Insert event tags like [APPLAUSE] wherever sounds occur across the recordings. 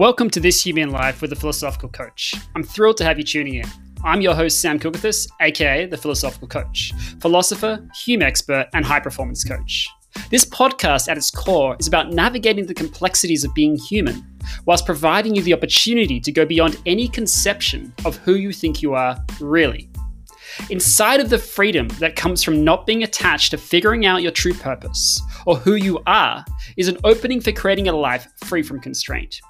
Welcome to This Human Life with a Philosophical Coach. I'm thrilled to have you tuning in. I'm your host, Sam Kilgathis, aka The Philosophical Coach, philosopher, Hume expert, and high performance coach. This podcast, at its core, is about navigating the complexities of being human, whilst providing you the opportunity to go beyond any conception of who you think you are, really. Inside of the freedom that comes from not being attached to figuring out your true purpose or who you are is an opening for creating a life free from constraint.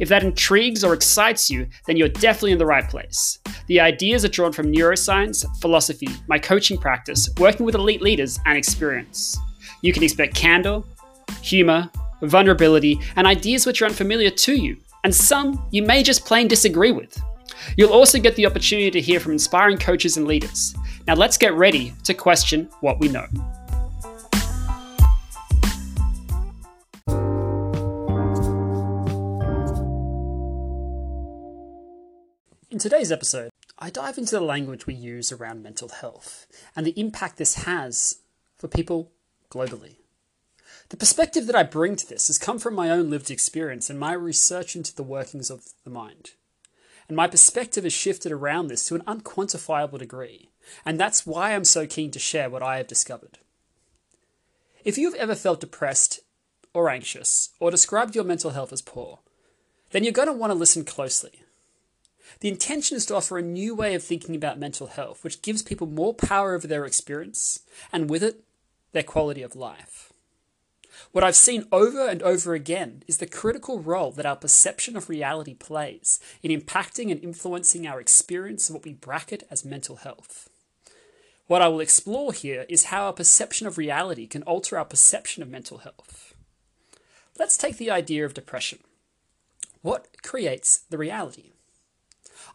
If that intrigues or excites you, then you're definitely in the right place. The ideas are drawn from neuroscience, philosophy, my coaching practice, working with elite leaders, and experience. You can expect candor, humor, vulnerability, and ideas which are unfamiliar to you, and some you may just plain disagree with. You'll also get the opportunity to hear from inspiring coaches and leaders. Now let's get ready to question what we know. Today's episode, I dive into the language we use around mental health and the impact this has for people globally. The perspective that I bring to this has come from my own lived experience and my research into the workings of the mind. And my perspective has shifted around this to an unquantifiable degree, and that's why I'm so keen to share what I have discovered. If you've ever felt depressed or anxious, or described your mental health as poor, then you're going to want to listen closely the intention is to offer a new way of thinking about mental health, which gives people more power over their experience, and with it, their quality of life. What I've seen over and over again is the critical role that our perception of reality plays in impacting and influencing our experience of what we bracket as mental health. What I will explore here is how our perception of reality can alter our perception of mental health. Let's take the idea of depression. What creates the reality?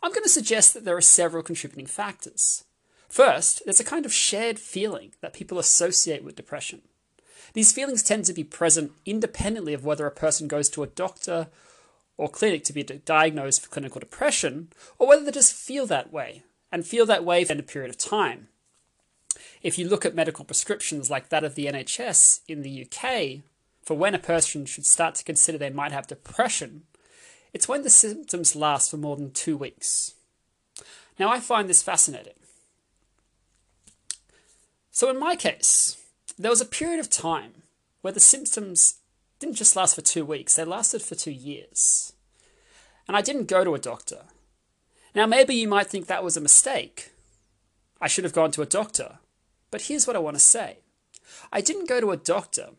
I'm going to suggest that there are several contributing factors. First, there's a kind of shared feeling that people associate with depression. These feelings tend to be present independently of whether a person goes to a doctor or clinic to be diagnosed with clinical depression, or whether they just feel that way, and feel that way for a period of time. If you look at medical prescriptions like that of the NHS in the UK, for when a person should start to consider they might have depression, it's when the symptoms last for more than two weeks. Now, I find this fascinating. So, in my case, there was a period of time where the symptoms didn't just last for two weeks, they lasted for two years. And I didn't go to a doctor. Now, maybe you might think that was a mistake. I should have gone to a doctor. But here's what I want to say I didn't go to a doctor,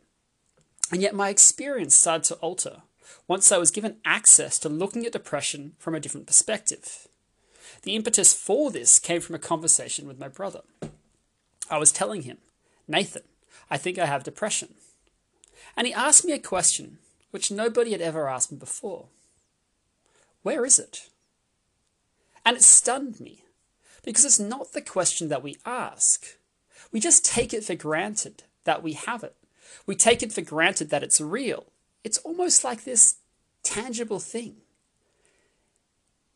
and yet my experience started to alter once I was given access to looking at depression from a different perspective. The impetus for this came from a conversation with my brother. I was telling him, Nathan, I think I have depression. And he asked me a question which nobody had ever asked me before Where is it? And it stunned me because it's not the question that we ask. We just take it for granted that we have it. We take it for granted that it's real it's almost like this tangible thing.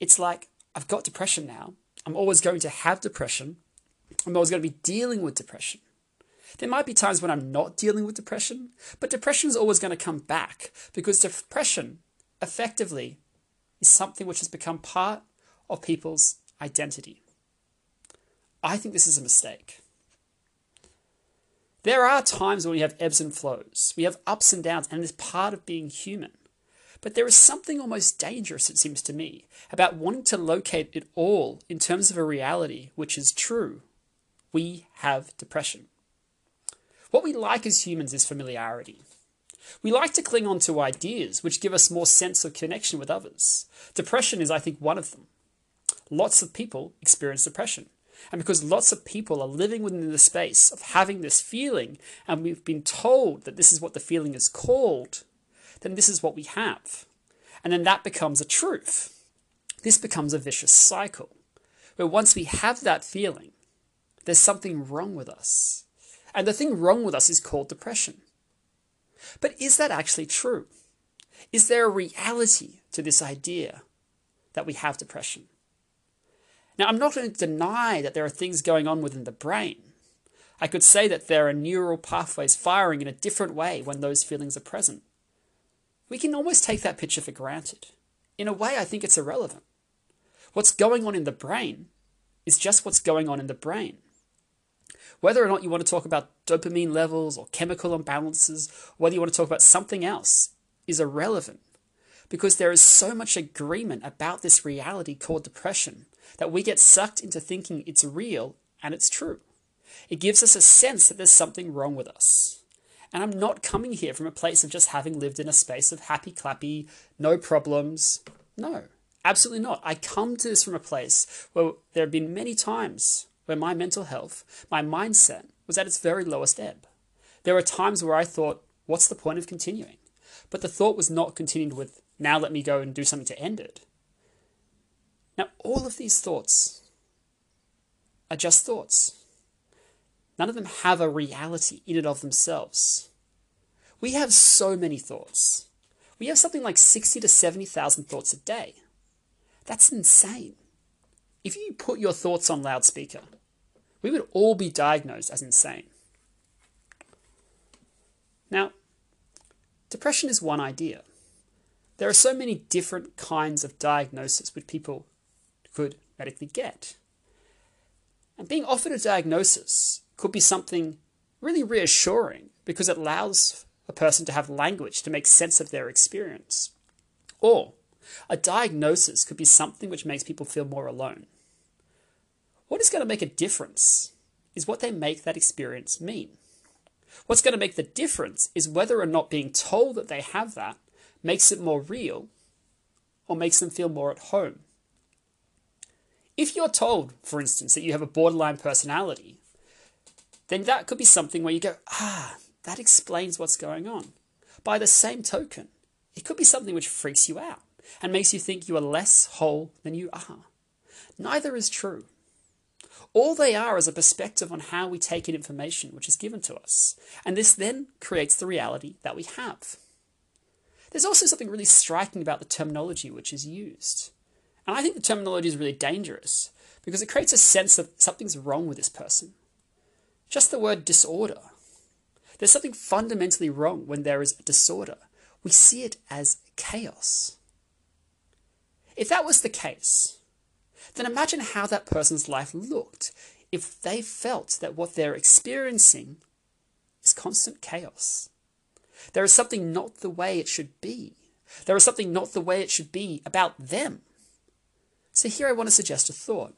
It's like, I've got depression now. I'm always going to have depression. I'm always going to be dealing with depression. There might be times when I'm not dealing with depression, but depression is always going to come back because depression effectively is something which has become part of people's identity. I think this is a mistake. There are times when we have ebbs and flows, we have ups and downs, and it's part of being human. But there is something almost dangerous, it seems to me, about wanting to locate it all in terms of a reality which is true. We have depression. What we like as humans is familiarity. We like to cling on to ideas which give us more sense of connection with others. Depression is, I think, one of them. Lots of people experience depression. And because lots of people are living within the space of having this feeling, and we've been told that this is what the feeling is called, then this is what we have. And then that becomes a truth. This becomes a vicious cycle, where once we have that feeling, there's something wrong with us. And the thing wrong with us is called depression. But is that actually true? Is there a reality to this idea that we have depression? Now, I'm not going to deny that there are things going on within the brain. I could say that there are neural pathways firing in a different way when those feelings are present. We can almost take that picture for granted. in a way, I think it's irrelevant. What's going on in the brain is just what's going on in the brain. Whether or not you want to talk about dopamine levels or chemical imbalances, whether you want to talk about something else, is irrelevant because there is so much agreement about this reality called depression that we get sucked into thinking it's real and it's true. It gives us a sense that there's something wrong with us. And I'm not coming here from a place of just having lived in a space of happy clappy, no problems. No, absolutely not. I come to this from a place where there have been many times where my mental health, my mindset, was at its very lowest ebb. There were times where I thought, what's the point of continuing? But the thought was not continued with, now let me go and do something to end it. Now, all of these thoughts are just thoughts. None of them have a reality in and of themselves. We have so many thoughts. We have something like 60 to 70,000 thoughts a day. That's insane. If you put your thoughts on loudspeaker, we would all be diagnosed as insane. Now, depression is one idea. There are so many different kinds of diagnosis which people could medically get. And being offered a diagnosis could be something really reassuring because it allows a person to have language to make sense of their experience. Or a diagnosis could be something which makes people feel more alone. What is going to make a difference is what they make that experience mean. What's going to make the difference is whether or not being told that they have that makes it more real or makes them feel more at home. If you're told, for instance, that you have a borderline personality, then that could be something where you go, ah, that explains what's going on. By the same token, it could be something which freaks you out and makes you think you are less whole than you are. Neither is true. All they are is a perspective on how we take in information which is given to us. And this then creates the reality that we have. There's also something really striking about the terminology which is used. And I think the terminology is really dangerous because it creates a sense that something's wrong with this person. Just the word disorder. There's something fundamentally wrong when there is a disorder. We see it as chaos. If that was the case, then imagine how that person's life looked if they felt that what they're experiencing is constant chaos. There is something not the way it should be. There is something not the way it should be about them. So here I want to suggest a thought.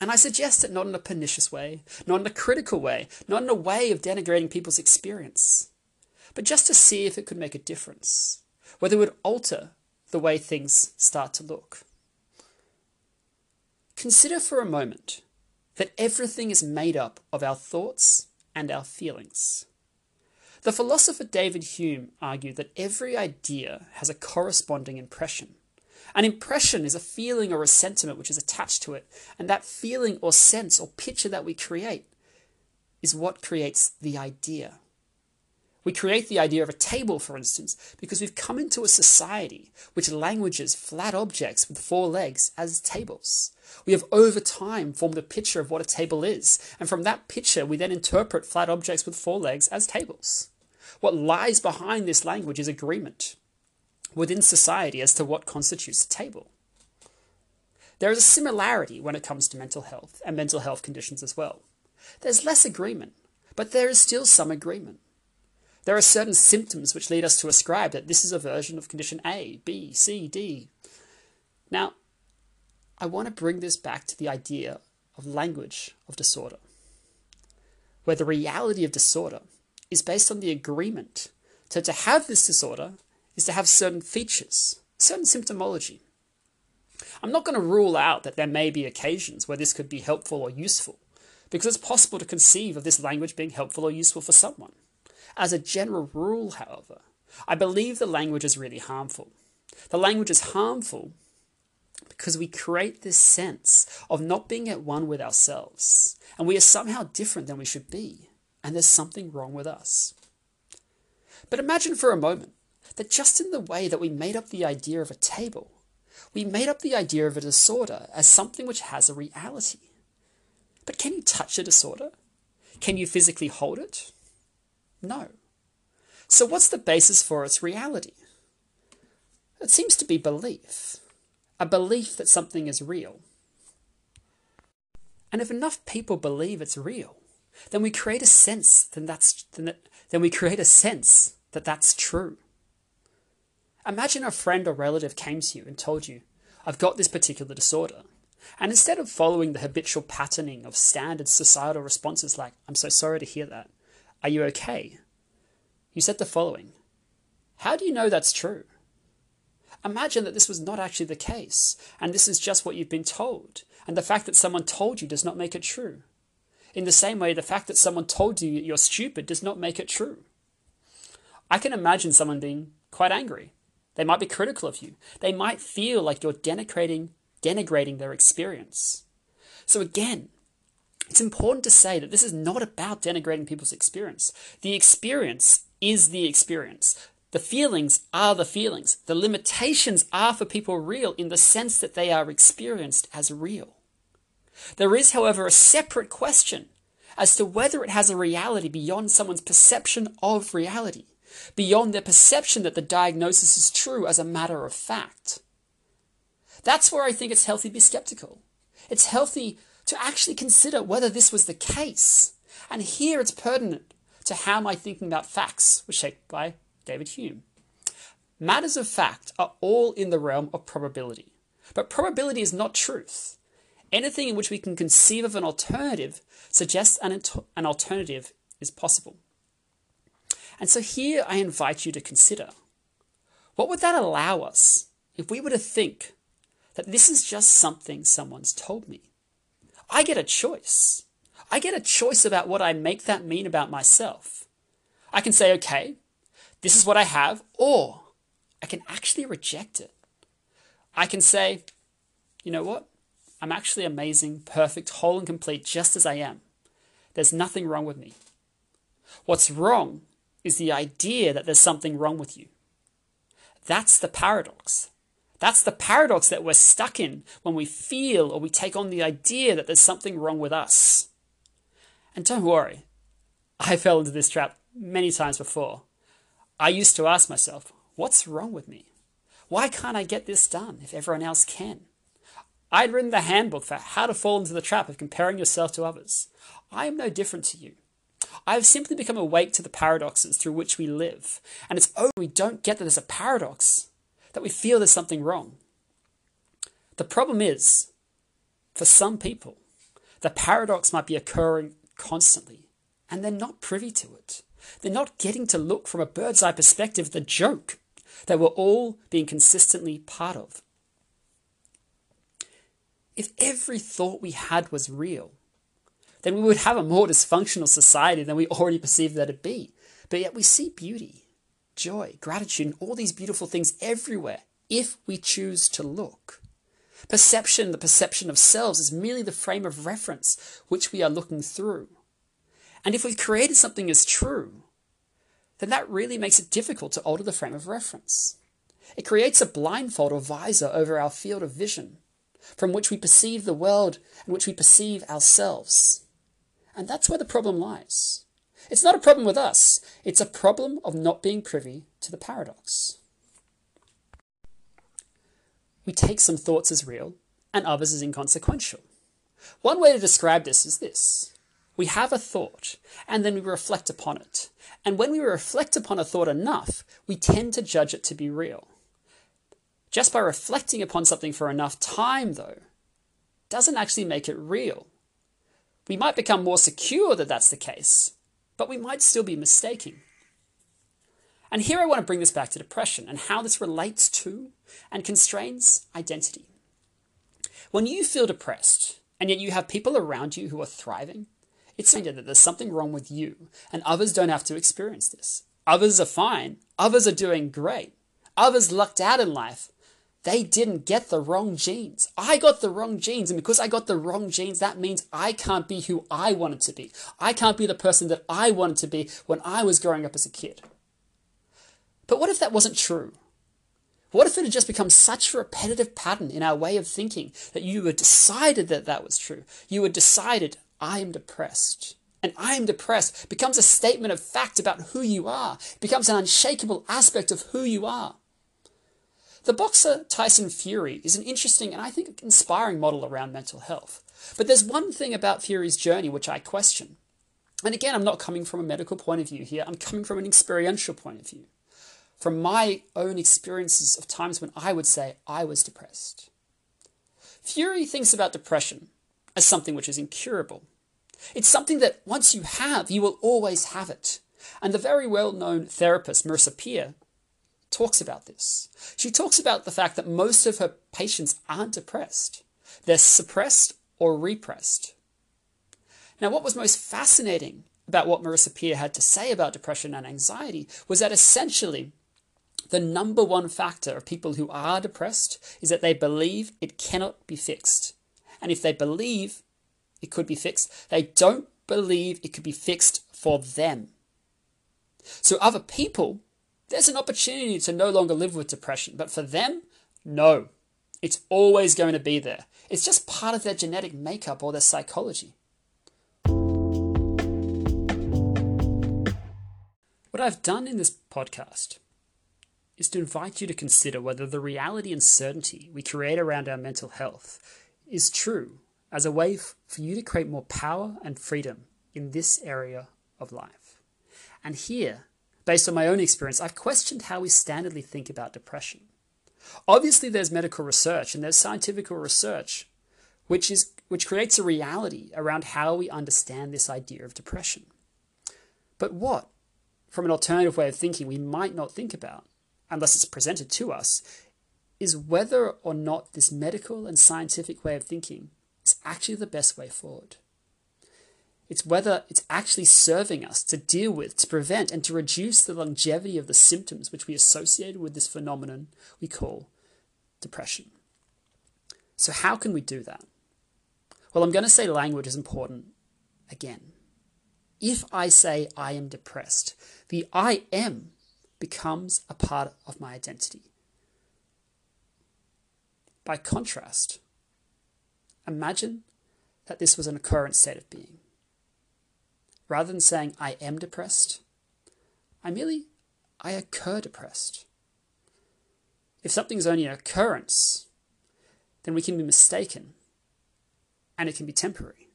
And I suggest it not in a pernicious way, not in a critical way, not in a way of denigrating people's experience, but just to see if it could make a difference, whether it would alter the way things start to look. Consider for a moment that everything is made up of our thoughts and our feelings. The philosopher David Hume argued that every idea has a corresponding impression. An impression is a feeling or a sentiment which is attached to it, and that feeling or sense or picture that we create is what creates the idea. We create the idea of a table, for instance, because we've come into a society which languages flat objects with four legs as tables. We have over time formed a picture of what a table is, and from that picture we then interpret flat objects with four legs as tables. What lies behind this language is agreement within society as to what constitutes a table. There is a similarity when it comes to mental health and mental health conditions as well. There's less agreement, but there is still some agreement. There are certain symptoms which lead us to ascribe that this is a version of condition A, B, C, D. Now, I want to bring this back to the idea of language of disorder, where the reality of disorder is based on the agreement. So to have this disorder is to have certain features, certain symptomology. I'm not going to rule out that there may be occasions where this could be helpful or useful, because it's possible to conceive of this language being helpful or useful for someone. As a general rule, however, I believe the language is really harmful. The language is harmful because we create this sense of not being at one with ourselves, and we are somehow different than we should be, and there's something wrong with us. But imagine for a moment that just in the way that we made up the idea of a table, we made up the idea of a disorder as something which has a reality. But can you touch a disorder? Can you physically hold it? No. So, what's the basis for its reality? It seems to be belief, a belief that something is real. And if enough people believe it's real, then we create a sense then that's then, that, then we create a sense that that's true. Imagine a friend or relative came to you and told you, I've got this particular disorder. And instead of following the habitual patterning of standard societal responses like, I'm so sorry to hear that, are you okay? You said the following How do you know that's true? Imagine that this was not actually the case, and this is just what you've been told, and the fact that someone told you does not make it true. In the same way, the fact that someone told you you're stupid does not make it true. I can imagine someone being quite angry. They might be critical of you. They might feel like you're denigrating, denigrating their experience. So again, it's important to say that this is not about denigrating people's experience. The experience is the experience. The feelings are the feelings. The limitations are for people real in the sense that they are experienced as real. There is, however, a separate question as to whether it has a reality beyond someone's perception of reality, beyond their perception that the diagnosis is true as a matter of fact. That's where I think it's healthy to be skeptical. It's healthy to actually consider whether this was the case. And here it's pertinent to how I thinking about facts, was shaped by David Hume. Matters of fact are all in the realm of probability. But probability is not truth. Anything in which we can conceive of an alternative suggests an, an alternative is possible. And so here I invite you to consider what would that allow us if we were to think that this is just something someone's told me? I get a choice. I get a choice about what I make that mean about myself. I can say, okay, this is what I have, or I can actually reject it. I can say, you know what? I'm actually amazing, perfect, whole, and complete just as I am. There's nothing wrong with me. What's wrong is the idea that there's something wrong with you. That's the paradox. That's the paradox that we're stuck in when we feel or we take on the idea that there's something wrong with us. And don't worry, I [LAUGHS] fell into this trap many times before. I used to ask myself, what's wrong with me? Why can't I get this done if everyone else can? I'd written the handbook for how to fall into the trap of comparing yourself to others. I am no different to you. I have simply become awake to the paradoxes through which we live, and it's only we don't get that there's a paradox that we feel there's something wrong. The problem is, for some people, the paradox might be occurring constantly, and they're not privy to it. They're not getting to look from a bird's eye perspective at the joke that we're all being consistently part of. If every thought we had was real, then we would have a more dysfunctional society than we already perceive that it be. But yet we see beauty, joy, gratitude, and all these beautiful things everywhere if we choose to look. Perception, the perception of selves, is merely the frame of reference which we are looking through. And if we've created something as true, then that really makes it difficult to alter the frame of reference. It creates a blindfold or visor over our field of vision, from which we perceive the world and which we perceive ourselves. And that's where the problem lies. It's not a problem with us, it's a problem of not being privy to the paradox. We take some thoughts as real and others as inconsequential. One way to describe this is this we have a thought, and then we reflect upon it. And when we reflect upon a thought enough, we tend to judge it to be real. Just by reflecting upon something for enough time, though, doesn't actually make it real. We might become more secure that that's the case, but we might still be mistaking. And here I want to bring this back to depression and how this relates to and constrains identity. When you feel depressed, and yet you have people around you who are thriving, it's saying that there's something wrong with you, and others don't have to experience this. Others are fine. Others are doing great. Others lucked out in life. They didn't get the wrong genes. I got the wrong genes, and because I got the wrong genes, that means I can't be who I wanted to be. I can't be the person that I wanted to be when I was growing up as a kid. But what if that wasn't true? What if it had just become such a repetitive pattern in our way of thinking that you had decided that that was true? You had decided, I am depressed. And I am depressed becomes a statement of fact about who you are, it becomes an unshakable aspect of who you are. The boxer Tyson Fury is an interesting and I think inspiring model around mental health. But there's one thing about Fury's journey which I question. And again, I'm not coming from a medical point of view here, I'm coming from an experiential point of view. From my own experiences of times when I would say I was depressed. Fury thinks about depression as something which is incurable. It's something that once you have, you will always have it. And the very well known therapist, Marissa Peer, talks about this. She talks about the fact that most of her patients aren't depressed, they're suppressed or repressed. Now, what was most fascinating about what Marissa Peer had to say about depression and anxiety was that essentially the number one factor of people who are depressed is that they believe it cannot be fixed. And if they believe it could be fixed, they don't believe it could be fixed for them. So, other people, there's an opportunity to no longer live with depression, but for them, no. It's always going to be there. It's just part of their genetic makeup or their psychology. What I've done in this podcast is to invite you to consider whether the reality and certainty we create around our mental health is true as a way for you to create more power and freedom in this area of life. And here, based on my own experience, I've questioned how we standardly think about depression. Obviously, there's medical research and there's scientific research which, is, which creates a reality around how we understand this idea of depression. But what, from an alternative way of thinking, we might not think about, unless it's presented to us, is whether or not this medical and scientific way of thinking is actually the best way forward. It's whether it's actually serving us to deal with, to prevent, and to reduce the longevity of the symptoms which we associate with this phenomenon we call depression. So, how can we do that? Well, I'm going to say language is important again. If I say I am depressed, the I am becomes a part of my identity. By contrast, imagine that this was an occurrent state of being. Rather than saying I am depressed, I merely I occur depressed. If something's only an occurrence, then we can be mistaken and it can be temporary.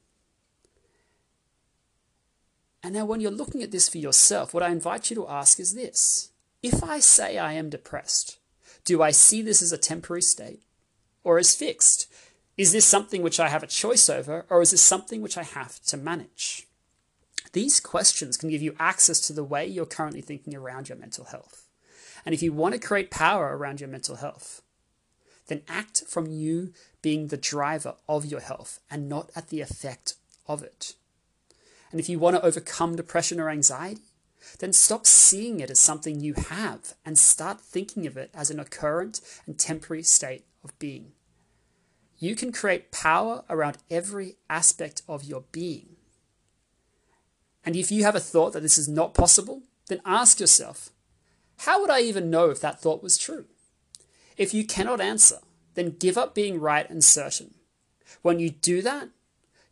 And now, when you're looking at this for yourself, what I invite you to ask is this If I say I am depressed, do I see this as a temporary state or as fixed? Is this something which I have a choice over, or is this something which I have to manage? These questions can give you access to the way you're currently thinking around your mental health. And if you want to create power around your mental health, then act from you being the driver of your health and not at the effect of it. And if you want to overcome depression or anxiety, then stop seeing it as something you have and start thinking of it as an occurrent and temporary state of being. You can create power around every aspect of your being and if you have a thought that this is not possible, then ask yourself, how would I even know if that thought was true? If you cannot answer, then give up being right and certain. When you do that,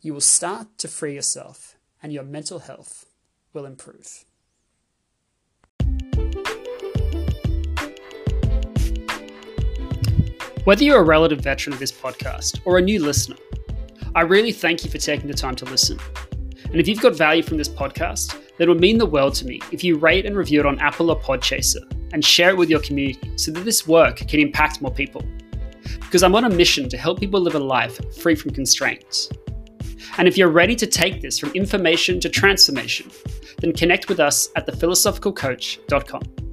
you will start to free yourself and your mental health will improve. Whether you're a relative veteran of this podcast or a new listener, I really thank you for taking the time to listen. And if you've got value from this podcast, then it would mean the world to me if you rate and review it on Apple or Podchaser and share it with your community so that this work can impact more people. Because I'm on a mission to help people live a life free from constraints. And if you're ready to take this from information to transformation, then connect with us at thephilosophicalcoach.com.